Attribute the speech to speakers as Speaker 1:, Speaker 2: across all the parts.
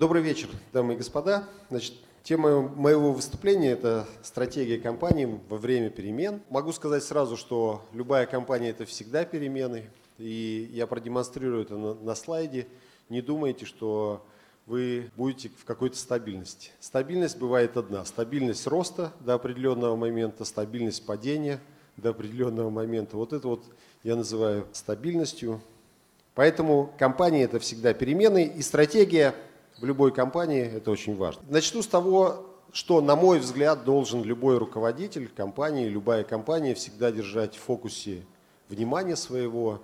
Speaker 1: Добрый вечер, дамы и господа. Значит, тема моего выступления – это стратегия компании во время перемен. Могу сказать сразу, что любая компания – это всегда перемены. И я продемонстрирую это на, на слайде. Не думайте, что вы будете в какой-то стабильности. Стабильность бывает одна. Стабильность роста до определенного момента, стабильность падения до определенного момента. Вот это вот я называю стабильностью. Поэтому компания – это всегда перемены. И стратегия – в любой компании это очень важно. Начну с того, что, на мой взгляд, должен любой руководитель компании, любая компания всегда держать в фокусе внимания своего.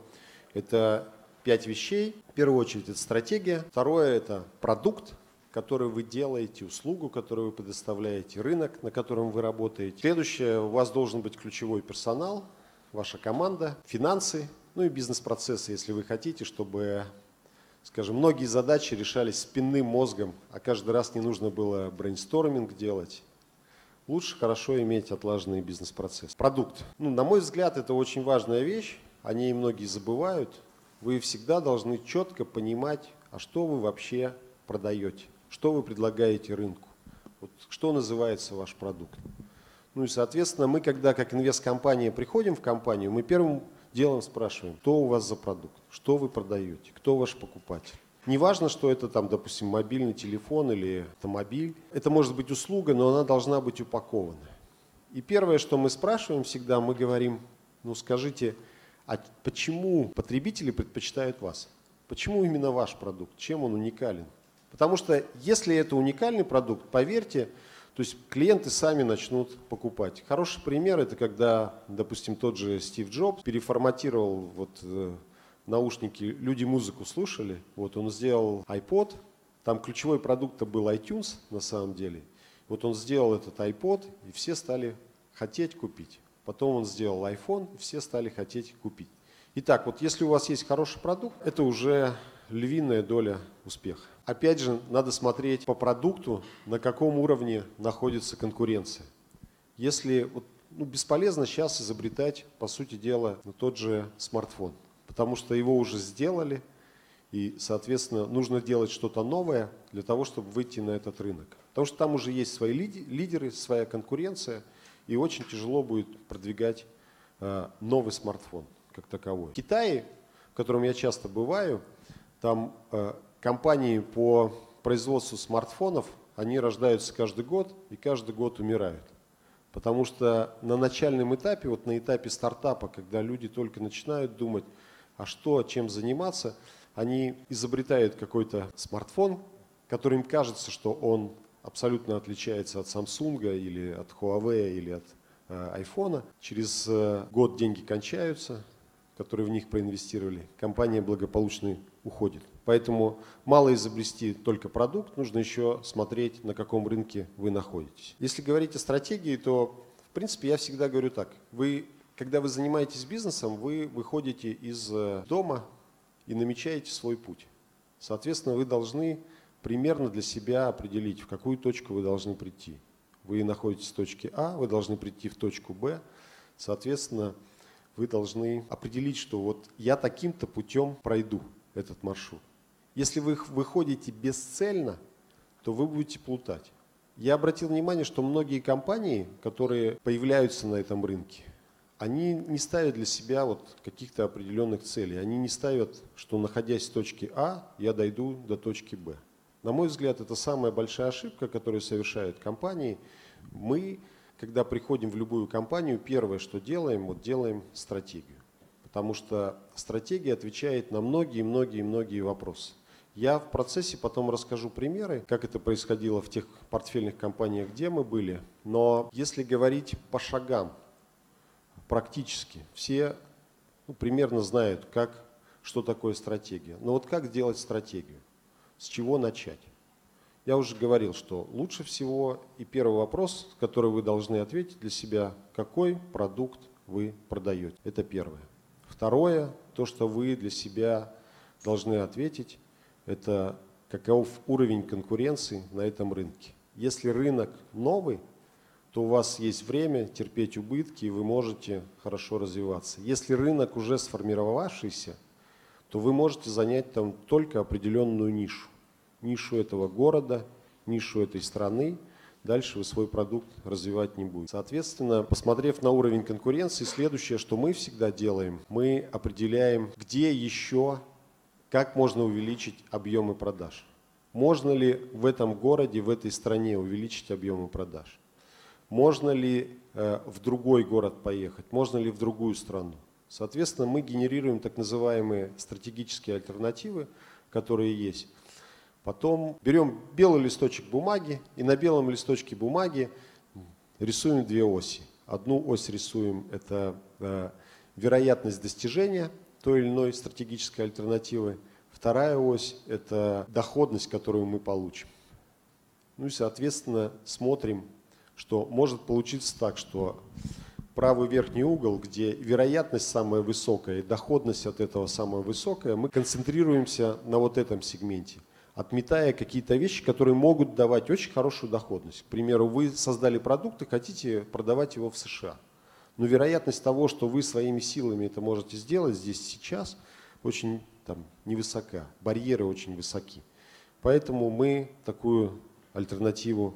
Speaker 1: Это пять вещей. В первую очередь это стратегия. Второе – это продукт, который вы делаете, услугу, которую вы предоставляете, рынок, на котором вы работаете. Следующее, у вас должен быть ключевой персонал, ваша команда, финансы, ну и бизнес-процессы, если вы хотите, чтобы Скажем, многие задачи решались спинным мозгом, а каждый раз не нужно было брейнсторминг делать. Лучше хорошо иметь отлаженный бизнес-процесс. Продукт. Ну, на мой взгляд, это очень важная вещь. О ней многие забывают. Вы всегда должны четко понимать, а что вы вообще продаете, что вы предлагаете рынку, вот что называется ваш продукт. Ну и, соответственно, мы, когда как инвесткомпания приходим в компанию, мы первым делом спрашиваем, что у вас за продукт, что вы продаете, кто ваш покупатель. Не важно, что это там, допустим, мобильный телефон или автомобиль. Это может быть услуга, но она должна быть упакована. И первое, что мы спрашиваем всегда, мы говорим, ну скажите, а почему потребители предпочитают вас? Почему именно ваш продукт? Чем он уникален? Потому что если это уникальный продукт, поверьте, то есть клиенты сами начнут покупать. Хороший пример это когда, допустим, тот же Стив Джобс переформатировал вот э, наушники, люди музыку слушали, вот он сделал iPod, там ключевой продукт был iTunes на самом деле. Вот он сделал этот iPod, и все стали хотеть купить. Потом он сделал iPhone, и все стали хотеть купить. Итак, вот если у вас есть хороший продукт, это уже львиная доля успеха. Опять же, надо смотреть по продукту, на каком уровне находится конкуренция. Если вот, ну, бесполезно сейчас изобретать, по сути дела, тот же смартфон, потому что его уже сделали, и, соответственно, нужно делать что-то новое для того, чтобы выйти на этот рынок. Потому что там уже есть свои лидеры, своя конкуренция, и очень тяжело будет продвигать э, новый смартфон как таковой. В Китае, в котором я часто бываю, там э, компании по производству смартфонов, они рождаются каждый год и каждый год умирают. Потому что на начальном этапе, вот на этапе стартапа, когда люди только начинают думать, а что, чем заниматься, они изобретают какой-то смартфон, который им кажется, что он абсолютно отличается от Samsung или от Huawei или от э, iPhone. Через э, год деньги кончаются, которые в них проинвестировали. Компания благополучно уходит. Поэтому мало изобрести только продукт, нужно еще смотреть, на каком рынке вы находитесь. Если говорить о стратегии, то, в принципе, я всегда говорю так. Вы, когда вы занимаетесь бизнесом, вы выходите из э, дома и намечаете свой путь. Соответственно, вы должны примерно для себя определить, в какую точку вы должны прийти. Вы находитесь в точке А, вы должны прийти в точку Б. Соответственно, вы должны определить, что вот я таким-то путем пройду этот маршрут. Если вы выходите бесцельно, то вы будете плутать. Я обратил внимание, что многие компании, которые появляются на этом рынке, они не ставят для себя вот каких-то определенных целей. Они не ставят, что находясь в точке А, я дойду до точки Б. На мой взгляд, это самая большая ошибка, которую совершают компании. Мы, когда приходим в любую компанию, первое, что делаем, вот делаем стратегию потому что стратегия отвечает на многие-многие-многие вопросы. Я в процессе потом расскажу примеры, как это происходило в тех портфельных компаниях, где мы были. Но если говорить по шагам, практически, все ну, примерно знают, как, что такое стратегия. Но вот как делать стратегию? С чего начать? Я уже говорил, что лучше всего и первый вопрос, который вы должны ответить для себя, какой продукт вы продаете. Это первое. Второе, то, что вы для себя должны ответить, это каков уровень конкуренции на этом рынке. Если рынок новый, то у вас есть время терпеть убытки, и вы можете хорошо развиваться. Если рынок уже сформировавшийся, то вы можете занять там только определенную нишу. нишу этого города, нишу этой страны, дальше вы свой продукт развивать не будете. Соответственно, посмотрев на уровень конкуренции, следующее, что мы всегда делаем, мы определяем, где еще, как можно увеличить объемы продаж. Можно ли в этом городе, в этой стране увеличить объемы продаж? Можно ли э, в другой город поехать? Можно ли в другую страну? Соответственно, мы генерируем так называемые стратегические альтернативы, которые есть. Потом берем белый листочек бумаги и на белом листочке бумаги рисуем две оси. Одну ось рисуем – это э, вероятность достижения той или иной стратегической альтернативы – Вторая ось – это доходность, которую мы получим. Ну и, соответственно, смотрим, что может получиться так, что правый верхний угол, где вероятность самая высокая и доходность от этого самая высокая, мы концентрируемся на вот этом сегменте, отметая какие-то вещи, которые могут давать очень хорошую доходность. К примеру, вы создали продукт и хотите продавать его в США. Но вероятность того, что вы своими силами это можете сделать здесь сейчас, очень там невысока, барьеры очень высоки. Поэтому мы такую альтернативу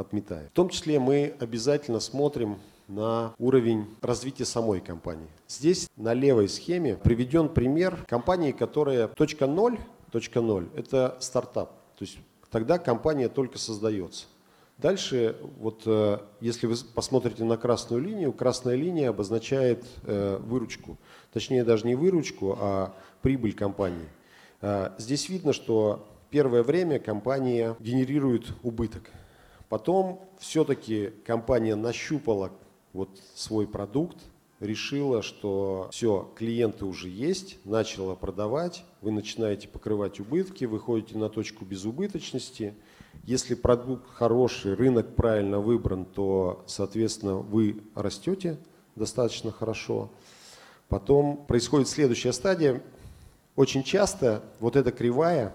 Speaker 1: отметаем. В том числе мы обязательно смотрим на уровень развития самой компании. Здесь на левой схеме приведен пример компании, которая точка ноль, точка ноль – это стартап. То есть тогда компания только создается. Дальше, вот э, если вы посмотрите на красную линию, красная линия обозначает э, выручку. Точнее, даже не выручку, а прибыль компании. Э, здесь видно, что первое время компания генерирует убыток. Потом все-таки компания нащупала вот свой продукт, решила, что все, клиенты уже есть, начала продавать, вы начинаете покрывать убытки, выходите на точку безубыточности – если продукт хороший, рынок правильно выбран, то, соответственно, вы растете достаточно хорошо. Потом происходит следующая стадия. Очень часто вот эта кривая,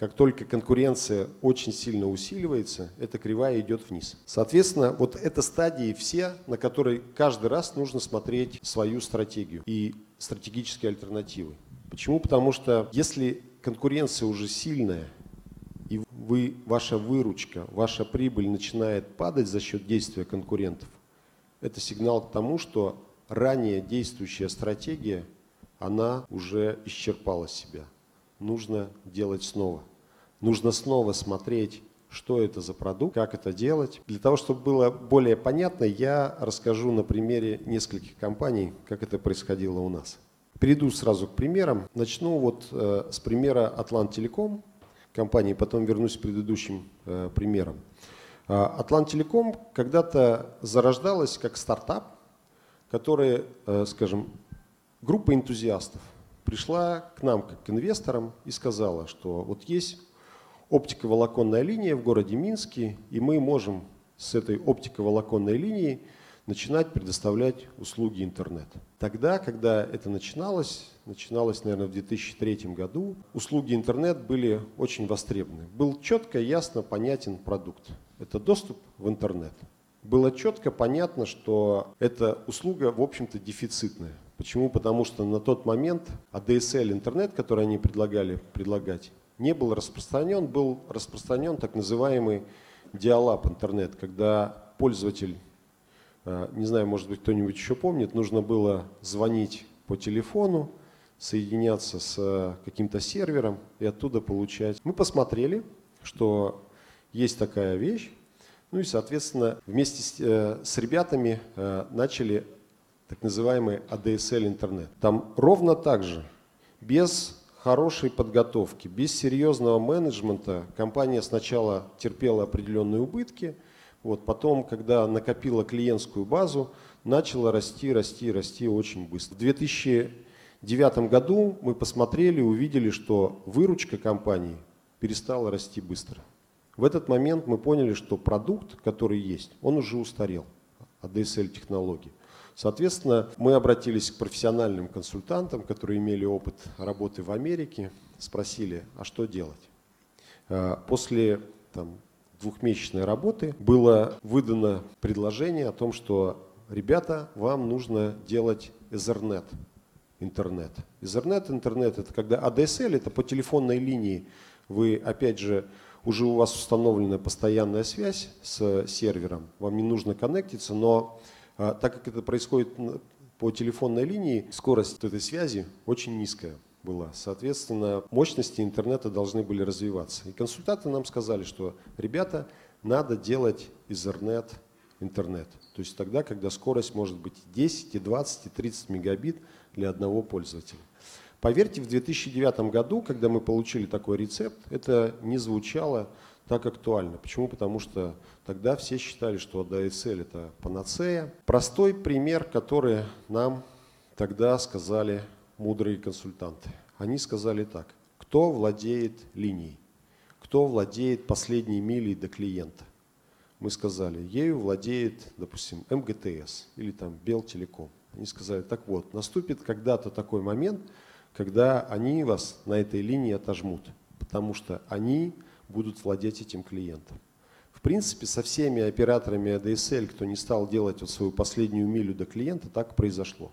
Speaker 1: как только конкуренция очень сильно усиливается, эта кривая идет вниз. Соответственно, вот это стадии все, на которые каждый раз нужно смотреть свою стратегию и стратегические альтернативы. Почему? Потому что если конкуренция уже сильная, и вы, ваша выручка, ваша прибыль начинает падать за счет действия конкурентов, это сигнал к тому, что ранее действующая стратегия, она уже исчерпала себя. Нужно делать снова. Нужно снова смотреть, что это за продукт, как это делать. Для того, чтобы было более понятно, я расскажу на примере нескольких компаний, как это происходило у нас. Перейду сразу к примерам. Начну вот э, с примера Атлант Телеком компании, потом вернусь к предыдущим э, примерам. Атлант Телеком когда-то зарождалась как стартап, который, э, скажем, группа энтузиастов пришла к нам как к инвесторам и сказала, что вот есть оптиковолоконная линия в городе Минске, и мы можем с этой оптиковолоконной линией начинать предоставлять услуги интернет. Тогда, когда это начиналось, начиналось, наверное, в 2003 году, услуги интернет были очень востребованы. Был четко, ясно, понятен продукт. Это доступ в интернет. Было четко понятно, что эта услуга, в общем-то, дефицитная. Почему? Потому что на тот момент ADSL интернет, который они предлагали предлагать, не был распространен, был распространен так называемый диалап интернет, когда пользователь Э, не знаю, может быть, кто-нибудь еще помнит, нужно было звонить по телефону, соединяться с э, каким-то сервером и оттуда получать. Мы посмотрели, что есть такая вещь, ну и, соответственно, вместе с, э, с ребятами начали так называемый ADSL интернет. Там ровно так же, без хорошей подготовки, без серьезного менеджмента компания сначала терпела определенные убытки – вот, потом, когда накопила клиентскую базу, начала расти, расти, расти очень быстро. В 2009 году мы посмотрели, увидели, что выручка компании перестала расти быстро. В этот момент мы поняли, что продукт, который есть, он уже устарел, ADSL технологии. Соответственно, мы обратились к профессиональным консультантам, которые имели опыт работы в Америке, спросили, а что делать? А, после там, двухмесячной работы было выдано предложение о том, что ребята, вам нужно делать Ethernet интернет. Ethernet интернет это когда ADSL это по телефонной линии вы, опять же, уже у вас установлена постоянная связь с сервером, вам не нужно коннектиться, но а, так как это происходит по телефонной линии, скорость этой связи очень низкая была. Соответственно, мощности интернета должны были развиваться. И консультанты нам сказали, что, ребята, надо делать Ethernet интернет. То есть тогда, когда скорость может быть 10, и 20, и 30 мегабит для одного пользователя. Поверьте, в 2009 году, когда мы получили такой рецепт, это не звучало так актуально. Почему? Потому что тогда все считали, что DSL это панацея. Простой пример, который нам тогда сказали мудрые консультанты. Они сказали так, кто владеет линией, кто владеет последней милей до клиента. Мы сказали, ею владеет, допустим, МГТС или там Белтелеком. Они сказали, так вот, наступит когда-то такой момент, когда они вас на этой линии отожмут, потому что они будут владеть этим клиентом. В принципе, со всеми операторами ADSL, кто не стал делать вот свою последнюю милю до клиента, так произошло.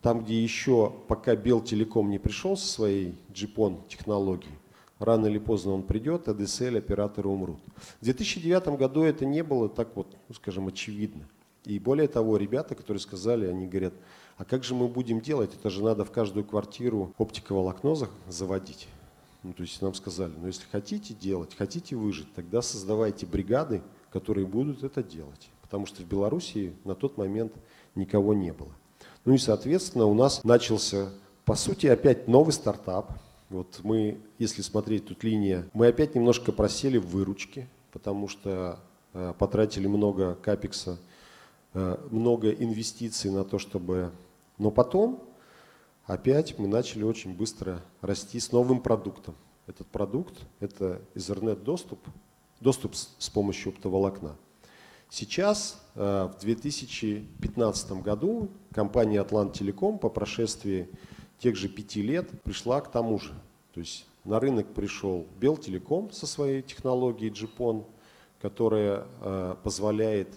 Speaker 1: Там, где еще пока Белтелеком не пришел со своей GPON технологией, рано или поздно он придет, ADSL операторы умрут. В 2009 году это не было так вот, ну, скажем, очевидно. И более того, ребята, которые сказали, они говорят, а как же мы будем делать? Это же надо в каждую квартиру оптиковолокно заводить. Ну, то есть нам сказали, ну если хотите делать, хотите выжить, тогда создавайте бригады, которые будут это делать. Потому что в Белоруссии на тот момент никого не было. Ну и, соответственно, у нас начался, по сути, опять новый стартап. Вот мы, если смотреть тут линия, мы опять немножко просели в выручке, потому что э, потратили много капекса, э, много инвестиций на то, чтобы... Но потом опять мы начали очень быстро расти с новым продуктом. Этот продукт – это Ethernet-доступ, доступ с помощью оптоволокна. Сейчас, э, в 2015 году, компания Атлант Телеком по прошествии тех же пяти лет пришла к тому же. То есть на рынок пришел Белтелеком со своей технологией GPON, которая э, позволяет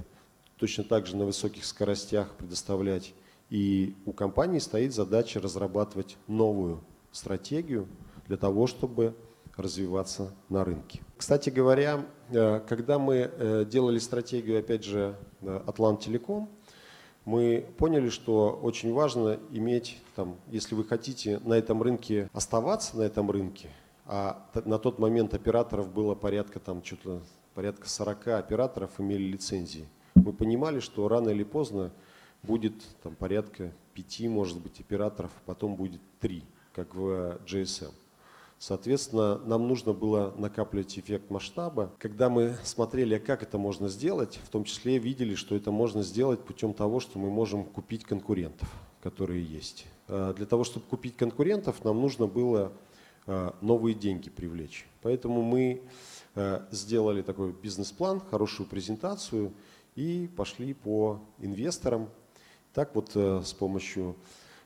Speaker 1: точно так же на высоких скоростях предоставлять и у компании стоит задача разрабатывать новую стратегию для того, чтобы развиваться на рынке. Кстати говоря, э, когда мы э, делали стратегию, опять же, Атлант Телеком, мы поняли, что очень важно иметь, там, если вы хотите на этом рынке оставаться на этом рынке, а на тот момент операторов было порядка, там, что-то, порядка 40 операторов имели лицензии. Мы понимали, что рано или поздно будет там, порядка пяти, может быть, операторов, потом будет три, как в GSM. Соответственно, нам нужно было накапливать эффект масштаба. Когда мы смотрели, как это можно сделать, в том числе видели, что это можно сделать путем того, что мы можем купить конкурентов, которые есть. А, для того, чтобы купить конкурентов, нам нужно было а, новые деньги привлечь. Поэтому мы а, сделали такой бизнес-план, хорошую презентацию и пошли по инвесторам, так вот э, с помощью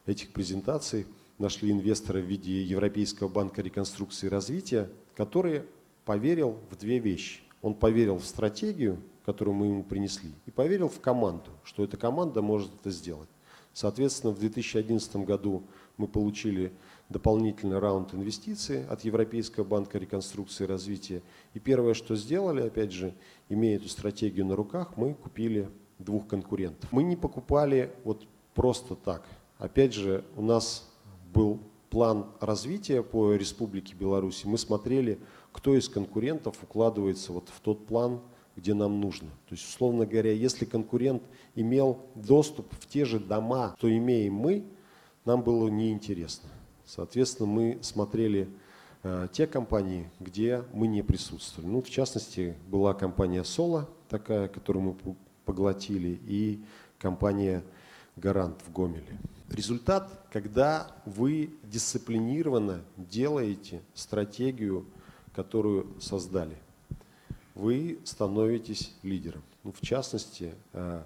Speaker 1: этих презентаций нашли инвестора в виде Европейского банка реконструкции и развития, который поверил в две вещи. Он поверил в стратегию, которую мы ему принесли, и поверил в команду, что эта команда может это сделать. Соответственно, в 2011 году мы получили дополнительный раунд инвестиций от Европейского банка реконструкции и развития. И первое, что сделали, опять же, имея эту стратегию на руках, мы купили двух конкурентов. Мы не покупали вот просто так. Опять же, у нас был план развития по Республике Беларусь. Мы смотрели, кто из конкурентов укладывается вот в тот план, где нам нужно. То есть, условно говоря, если конкурент имел доступ в те же дома, что имеем мы, нам было неинтересно. Соответственно, мы смотрели э, те компании, где мы не присутствовали. Ну, в частности, была компания Соло, такая, которую мы поглотили, и компания «Гарант» в Гомеле. Результат, когда вы дисциплинированно делаете стратегию, которую создали, вы становитесь лидером. Ну, в частности, э,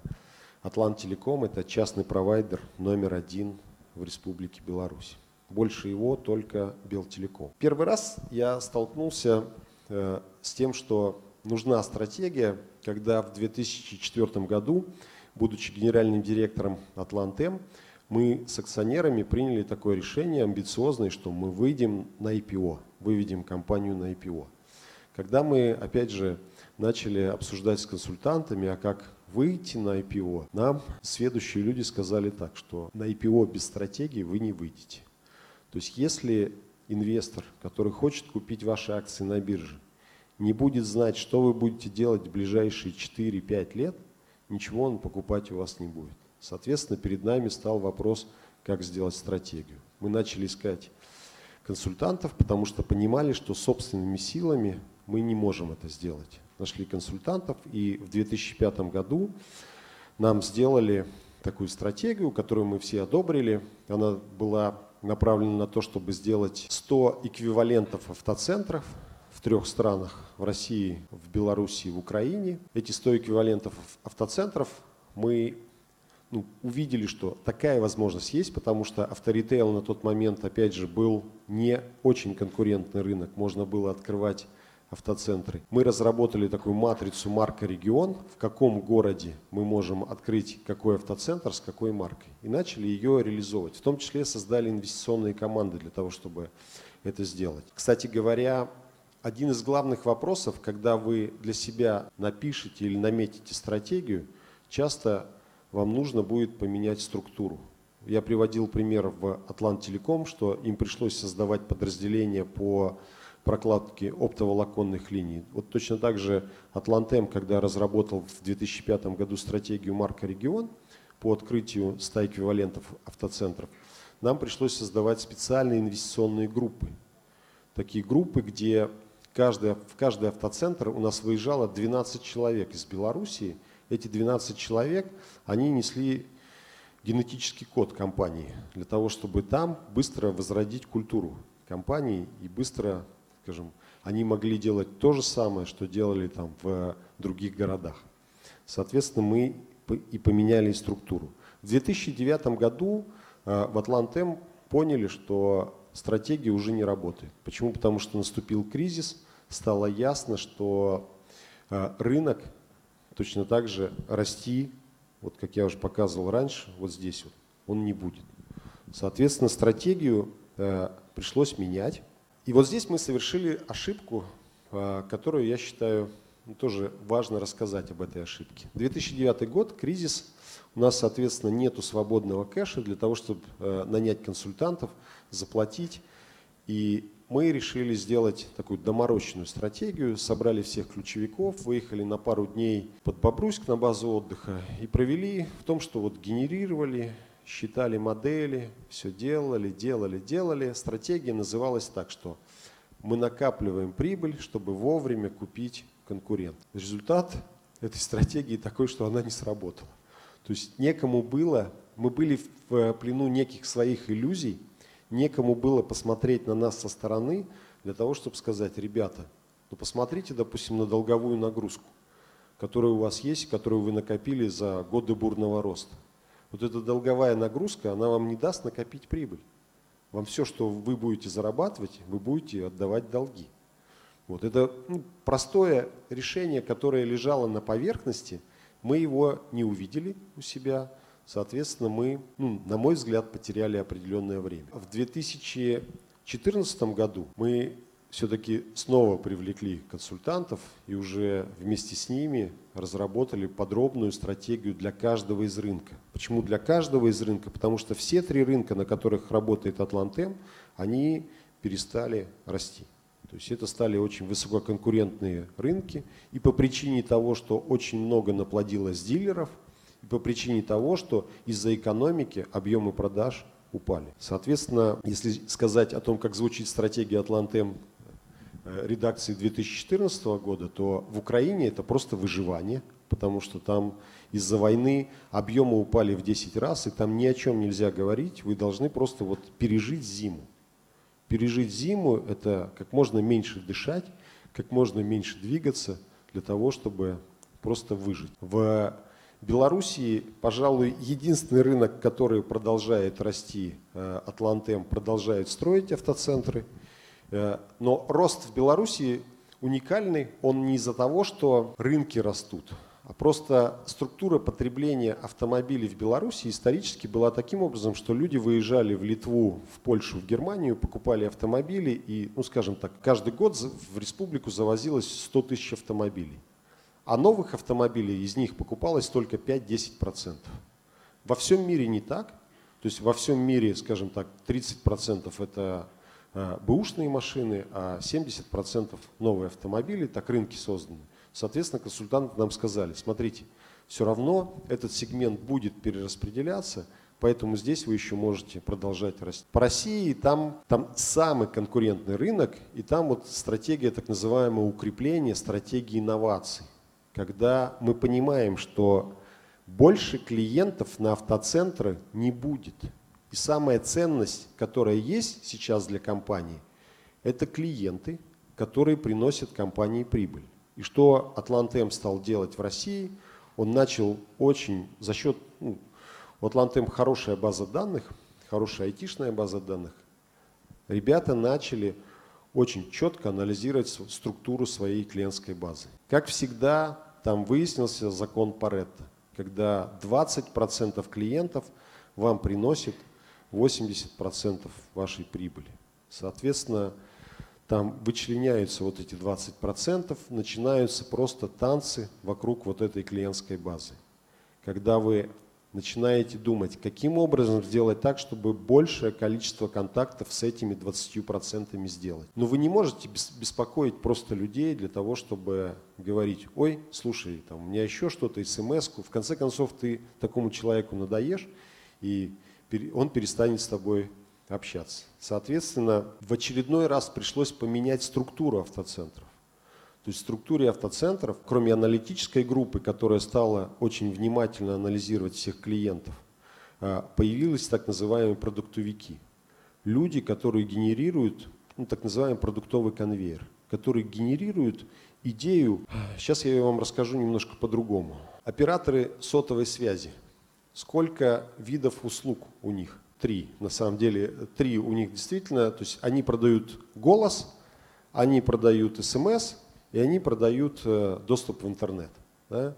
Speaker 1: Атлант Телеком – это частный провайдер номер один в Республике Беларусь. Больше его только Белтелеком. Первый раз я столкнулся э, с тем, что нужна стратегия, когда в 2004 году, будучи генеральным директором Атлантем, мы с акционерами приняли такое решение амбициозное, что мы выйдем на IPO. выведем компанию на IPO. Когда мы, опять же, начали обсуждать с консультантами, а как выйти на IPO, нам следующие люди сказали так, что на IPO без стратегии вы не выйдете. То есть если инвестор, который хочет купить ваши акции на бирже, не будет знать, что вы будете делать в ближайшие 4-5 лет, ничего он покупать у вас не будет. Соответственно, перед нами стал вопрос, как сделать стратегию. Мы начали искать консультантов, потому что понимали, что собственными силами мы не можем это сделать. Нашли консультантов, и в 2005 году нам сделали такую стратегию, которую мы все одобрили. Она была направлена на то, чтобы сделать 100 эквивалентов автоцентров в трех странах, в России, в Беларуси, в Украине. Эти 100 эквивалентов автоцентров мы ну, увидели, что такая возможность есть, потому что авторитейл на тот момент, опять же, был не очень конкурентный рынок. Можно было открывать автоцентры. Мы разработали такую матрицу марка-регион, в каком городе мы можем открыть какой автоцентр с какой маркой. И начали ее реализовывать. В том числе создали инвестиционные команды для того, чтобы это сделать. Кстати говоря, один из главных вопросов, когда вы для себя напишете или наметите стратегию, часто вам нужно будет поменять структуру. Я приводил пример в Атлант Телеком, что им пришлось создавать подразделение по прокладки оптоволоконных линий. Вот точно так же Атлантем, когда разработал в 2005 году стратегию марка «Регион» по открытию 100 эквивалентов автоцентров, нам пришлось создавать специальные инвестиционные группы. Такие группы, где каждый, в каждый автоцентр у нас выезжало 12 человек из Белоруссии. Эти 12 человек, они несли генетический код компании для того, чтобы там быстро возродить культуру компании и быстро скажем, они могли делать то же самое, что делали там в других городах. Соответственно, мы и поменяли структуру. В 2009 году э, в Атлантем поняли, что стратегия уже не работает. Почему? Потому что наступил кризис, стало ясно, что э, рынок точно так же расти, вот как я уже показывал раньше, вот здесь вот, он не будет. Соответственно, стратегию э, пришлось менять. И вот здесь мы совершили ошибку, а, которую я считаю ну, тоже важно рассказать об этой ошибке. 2009 год, кризис, у нас, соответственно, нету свободного кэша для того, чтобы э, нанять консультантов, заплатить. И мы решили сделать такую доморощенную стратегию, собрали всех ключевиков, выехали на пару дней под Бобруйск на базу отдыха и провели в том, что вот генерировали считали модели, все делали, делали, делали. Стратегия называлась так, что мы накапливаем прибыль, чтобы вовремя купить конкурент. Результат этой стратегии такой, что она не сработала. То есть некому было, мы были в плену неких своих иллюзий, некому было посмотреть на нас со стороны для того, чтобы сказать, ребята, ну посмотрите, допустим, на долговую нагрузку, которая у вас есть, которую вы накопили за годы бурного роста. Вот эта долговая нагрузка, она вам не даст накопить прибыль. Вам все, что вы будете зарабатывать, вы будете отдавать долги. Вот это ну, простое решение, которое лежало на поверхности, мы его не увидели у себя, соответственно, мы, ну, на мой взгляд, потеряли определенное время. В 2014 году мы все-таки снова привлекли консультантов и уже вместе с ними разработали подробную стратегию для каждого из рынка. Почему для каждого из рынка? Потому что все три рынка, на которых работает Атлантем, они перестали расти. То есть это стали очень высококонкурентные рынки. И по причине того, что очень много наплодилось дилеров, по причине того, что из-за экономики объемы продаж упали. Соответственно, если сказать о том, как звучит стратегия Атлантем Э, редакции 2014 года, то в Украине это просто выживание, потому что там из-за войны объемы упали в 10 раз, и там ни о чем нельзя говорить, вы должны просто вот пережить зиму. Пережить зиму – это как можно меньше дышать, как можно меньше двигаться для того, чтобы просто выжить. В Белоруссии, пожалуй, единственный рынок, который продолжает расти, э, Атлантем продолжает строить автоцентры – Э, но рост в Беларуси уникальный, он не из-за того, что рынки растут, а Просто структура потребления автомобилей в Беларуси исторически была таким образом, что люди выезжали в Литву, в Польшу, в Германию, покупали автомобили, и, ну скажем так, каждый год в республику завозилось 100 тысяч автомобилей. А новых автомобилей из них покупалось только 5-10%. Во всем мире не так. То есть во всем мире, скажем так, 30% это э, бэушные машины, а 70% новые автомобили, так рынки созданы. Соответственно, консультанты нам сказали, смотрите, все равно этот сегмент будет перераспределяться, поэтому здесь вы еще можете продолжать расти. По России там, там самый конкурентный рынок, и там вот стратегия так называемого укрепления, стратегии инноваций, когда мы понимаем, что больше клиентов на автоцентры не будет. И самая ценность, которая есть сейчас для компании, это клиенты, которые приносят компании прибыль. И что Атлантем стал делать в России, он начал очень за счет, ну, у Атлантем хорошая база данных, хорошая айтишная база данных. Ребята начали очень четко анализировать структуру своей клиентской базы. Как всегда, там выяснился закон Паретта, когда 20% клиентов вам приносит 80% вашей прибыли. Соответственно, там вычленяются вот эти 20%, начинаются просто танцы вокруг вот этой клиентской базы. Когда вы начинаете думать, каким образом сделать так, чтобы большее количество контактов с этими 20% сделать. Но вы не можете беспокоить просто людей для того, чтобы говорить, ой, слушай, там, у меня еще что-то, смс -ку. В конце концов, ты такому человеку надоешь, и он перестанет с тобой общаться. Соответственно, в очередной раз пришлось поменять структуру автоцентров. То есть в структуре автоцентров, кроме аналитической группы, которая стала очень внимательно анализировать всех клиентов, а, появились так называемые продуктовики. Люди, которые генерируют ну, так называемый продуктовый конвейер, которые генерируют идею, сейчас я вам расскажу немножко по-другому. Операторы сотовой связи, сколько видов услуг у них – три, на самом деле, три у них действительно, то есть они продают голос, они продают смс и они продают э, доступ в интернет. Да?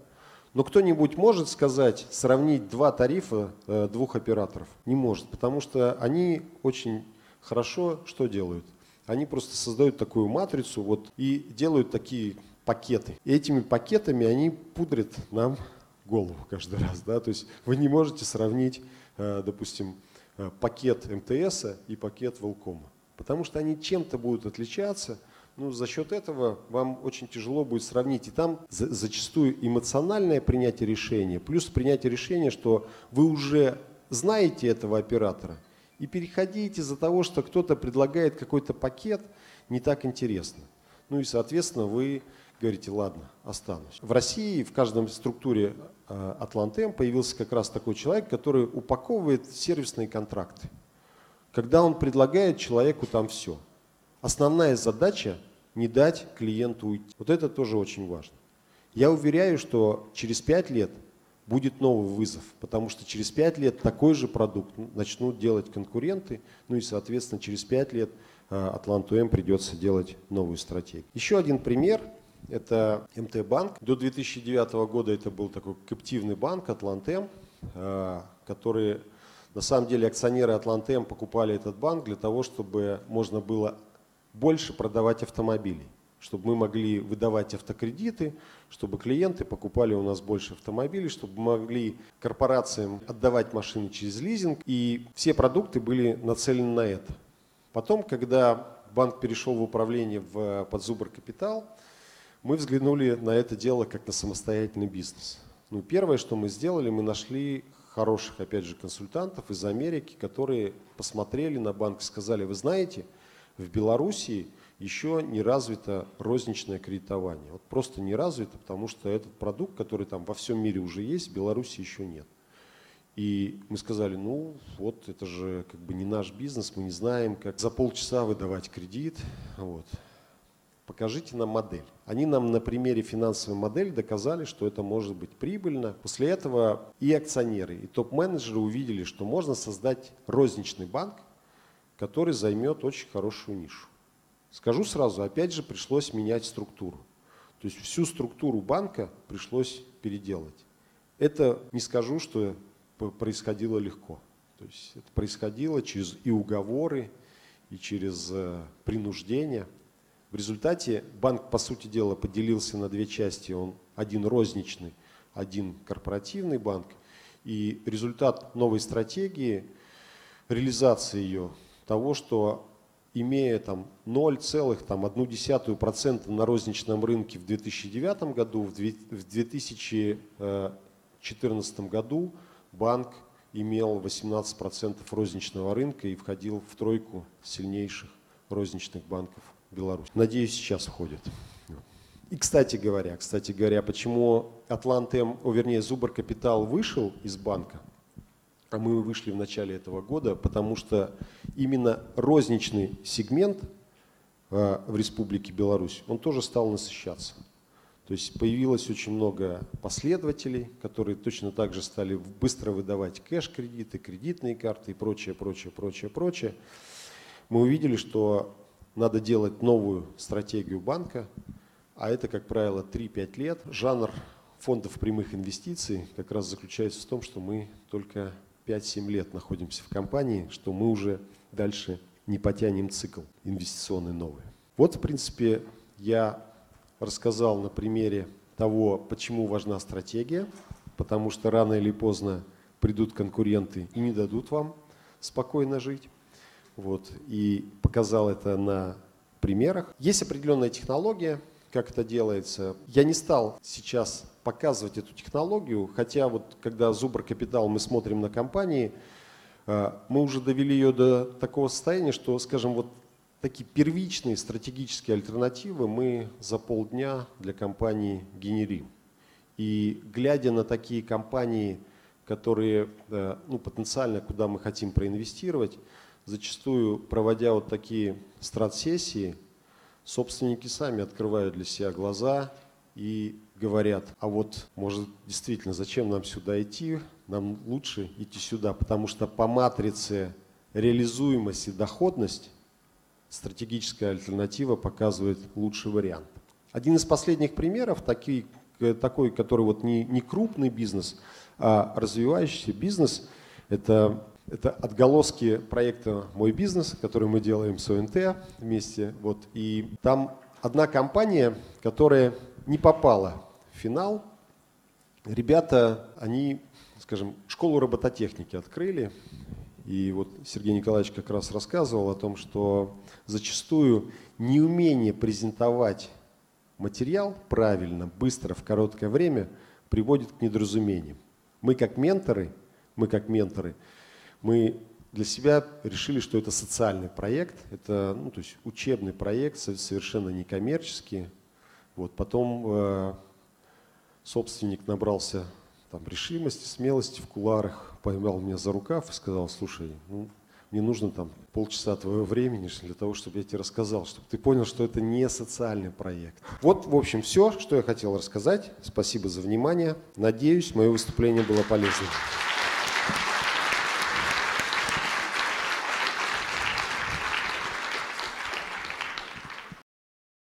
Speaker 1: Но кто-нибудь может сказать, сравнить два тарифа э, двух операторов? Не может, потому что они очень хорошо что делают? Они просто создают такую матрицу вот, и делают такие пакеты. И этими пакетами они пудрят нам голову каждый раз. Да? То есть вы не можете сравнить, э, допустим, пакет МТС и пакет Велкома. Потому что они чем-то будут отличаться, ну, за счет этого вам очень тяжело будет сравнить. И там за, зачастую эмоциональное принятие решения, плюс принятие решения, что вы уже знаете этого оператора, и переходите из-за того, что кто-то предлагает какой-то пакет, не так интересно. Ну и, соответственно, вы говорите, ладно, останусь. В России в каждом структуре э, Атлантем появился как раз такой человек, который упаковывает сервисные контракты. Когда он предлагает человеку там все. Основная задача не дать клиенту уйти. Вот это тоже очень важно. Я уверяю, что через 5 лет будет новый вызов, потому что через 5 лет такой же продукт начнут делать конкуренты, ну и, соответственно, через 5 лет э, Атланту М придется делать новую стратегию. Еще один пример – это МТ-банк. До 2009 года это был такой каптивный банк Атлантем, э, который на самом деле акционеры Атлантем покупали этот банк для того, чтобы можно было больше продавать автомобилей чтобы мы могли выдавать автокредиты, чтобы клиенты покупали у нас больше автомобилей, чтобы могли корпорациям отдавать машины через лизинг. И все продукты были нацелены на это. Потом, когда банк перешел в управление в Подзубр Капитал, мы взглянули на это дело как на самостоятельный бизнес. Ну, первое, что мы сделали, мы нашли хороших, опять же, консультантов из Америки, которые посмотрели на банк и сказали, вы знаете, в Белоруссии еще не развито розничное кредитование. Вот просто не развито, потому что этот продукт, который там во всем мире уже есть, в Беларуси еще нет. И мы сказали, ну вот это же как бы не наш бизнес, мы не знаем, как за полчаса выдавать кредит. Вот покажите нам модель. Они нам на примере финансовой модели доказали, что это может быть прибыльно. После этого и акционеры, и топ-менеджеры увидели, что можно создать розничный банк, который займет очень хорошую нишу. Скажу сразу, опять же пришлось менять структуру. То есть всю структуру банка пришлось переделать. Это не скажу, что происходило легко. То есть это происходило через и уговоры, и через э, принуждение. В результате банк, по сути дела, поделился на две части. Он один розничный, один корпоративный банк. И результат новой стратегии, реализации ее, того, что имея там 0,1% на розничном рынке в 2009 году, в 2014 году банк имел 18% розничного рынка и входил в тройку сильнейших розничных банков Беларуси. Надеюсь, сейчас входит. И, кстати говоря, кстати говоря, почему Атлантем, о, вернее, Зубр Капитал вышел из банка, а мы вышли в начале этого года, потому что именно розничный сегмент э, в Республике Беларусь, он тоже стал насыщаться. То есть появилось очень много последователей, которые точно так же стали быстро выдавать кэш-кредиты, кредитные карты и прочее, прочее, прочее, прочее. Мы увидели, что надо делать новую стратегию банка, а это, как правило, 3-5 лет. Жанр фондов прямых инвестиций как раз заключается в том, что мы только 5-7 лет находимся в компании, что мы уже дальше не потянем цикл инвестиционный новый. Вот, в принципе, я рассказал на примере того, почему важна стратегия, потому что рано или поздно придут конкуренты и не дадут вам спокойно жить. Вот, и показал это на примерах. Есть определенная технология, как это делается. Я не стал сейчас показывать эту технологию, хотя вот когда Зубр Капитал мы смотрим на компании, э, мы уже довели ее до такого состояния, что, скажем, вот такие первичные стратегические альтернативы мы за полдня для компании генерим. И глядя на такие компании, которые э, ну, потенциально, куда мы хотим проинвестировать, зачастую проводя вот такие страт-сессии, собственники сами открывают для себя глаза и говорят, а вот может действительно зачем нам сюда идти, нам лучше идти сюда, потому что по матрице реализуемость и доходность стратегическая альтернатива показывает лучший вариант. Один из последних примеров, такой, такой который вот не, не крупный бизнес, а развивающийся бизнес, это это отголоски проекта «Мой бизнес», который мы делаем с ОНТ вместе. Вот. И там одна компания, которая не попала финал. Ребята, они, скажем, школу робототехники открыли. И вот Сергей Николаевич как раз рассказывал о том, что зачастую неумение презентовать материал правильно, быстро, в короткое время приводит к недоразумениям. Мы как менторы, мы как менторы – мы для себя решили, что это социальный проект, это ну, то есть учебный проект, совершенно некоммерческий. Вот, потом э, собственник набрался там, решимости, смелости в куларах, поймал меня за рукав и сказал, слушай, ну, мне нужно там полчаса твоего времени для того, чтобы я тебе рассказал, чтобы ты понял, что это не социальный проект. Вот, в общем, все, что я хотел рассказать. Спасибо за внимание. Надеюсь, мое выступление было полезным.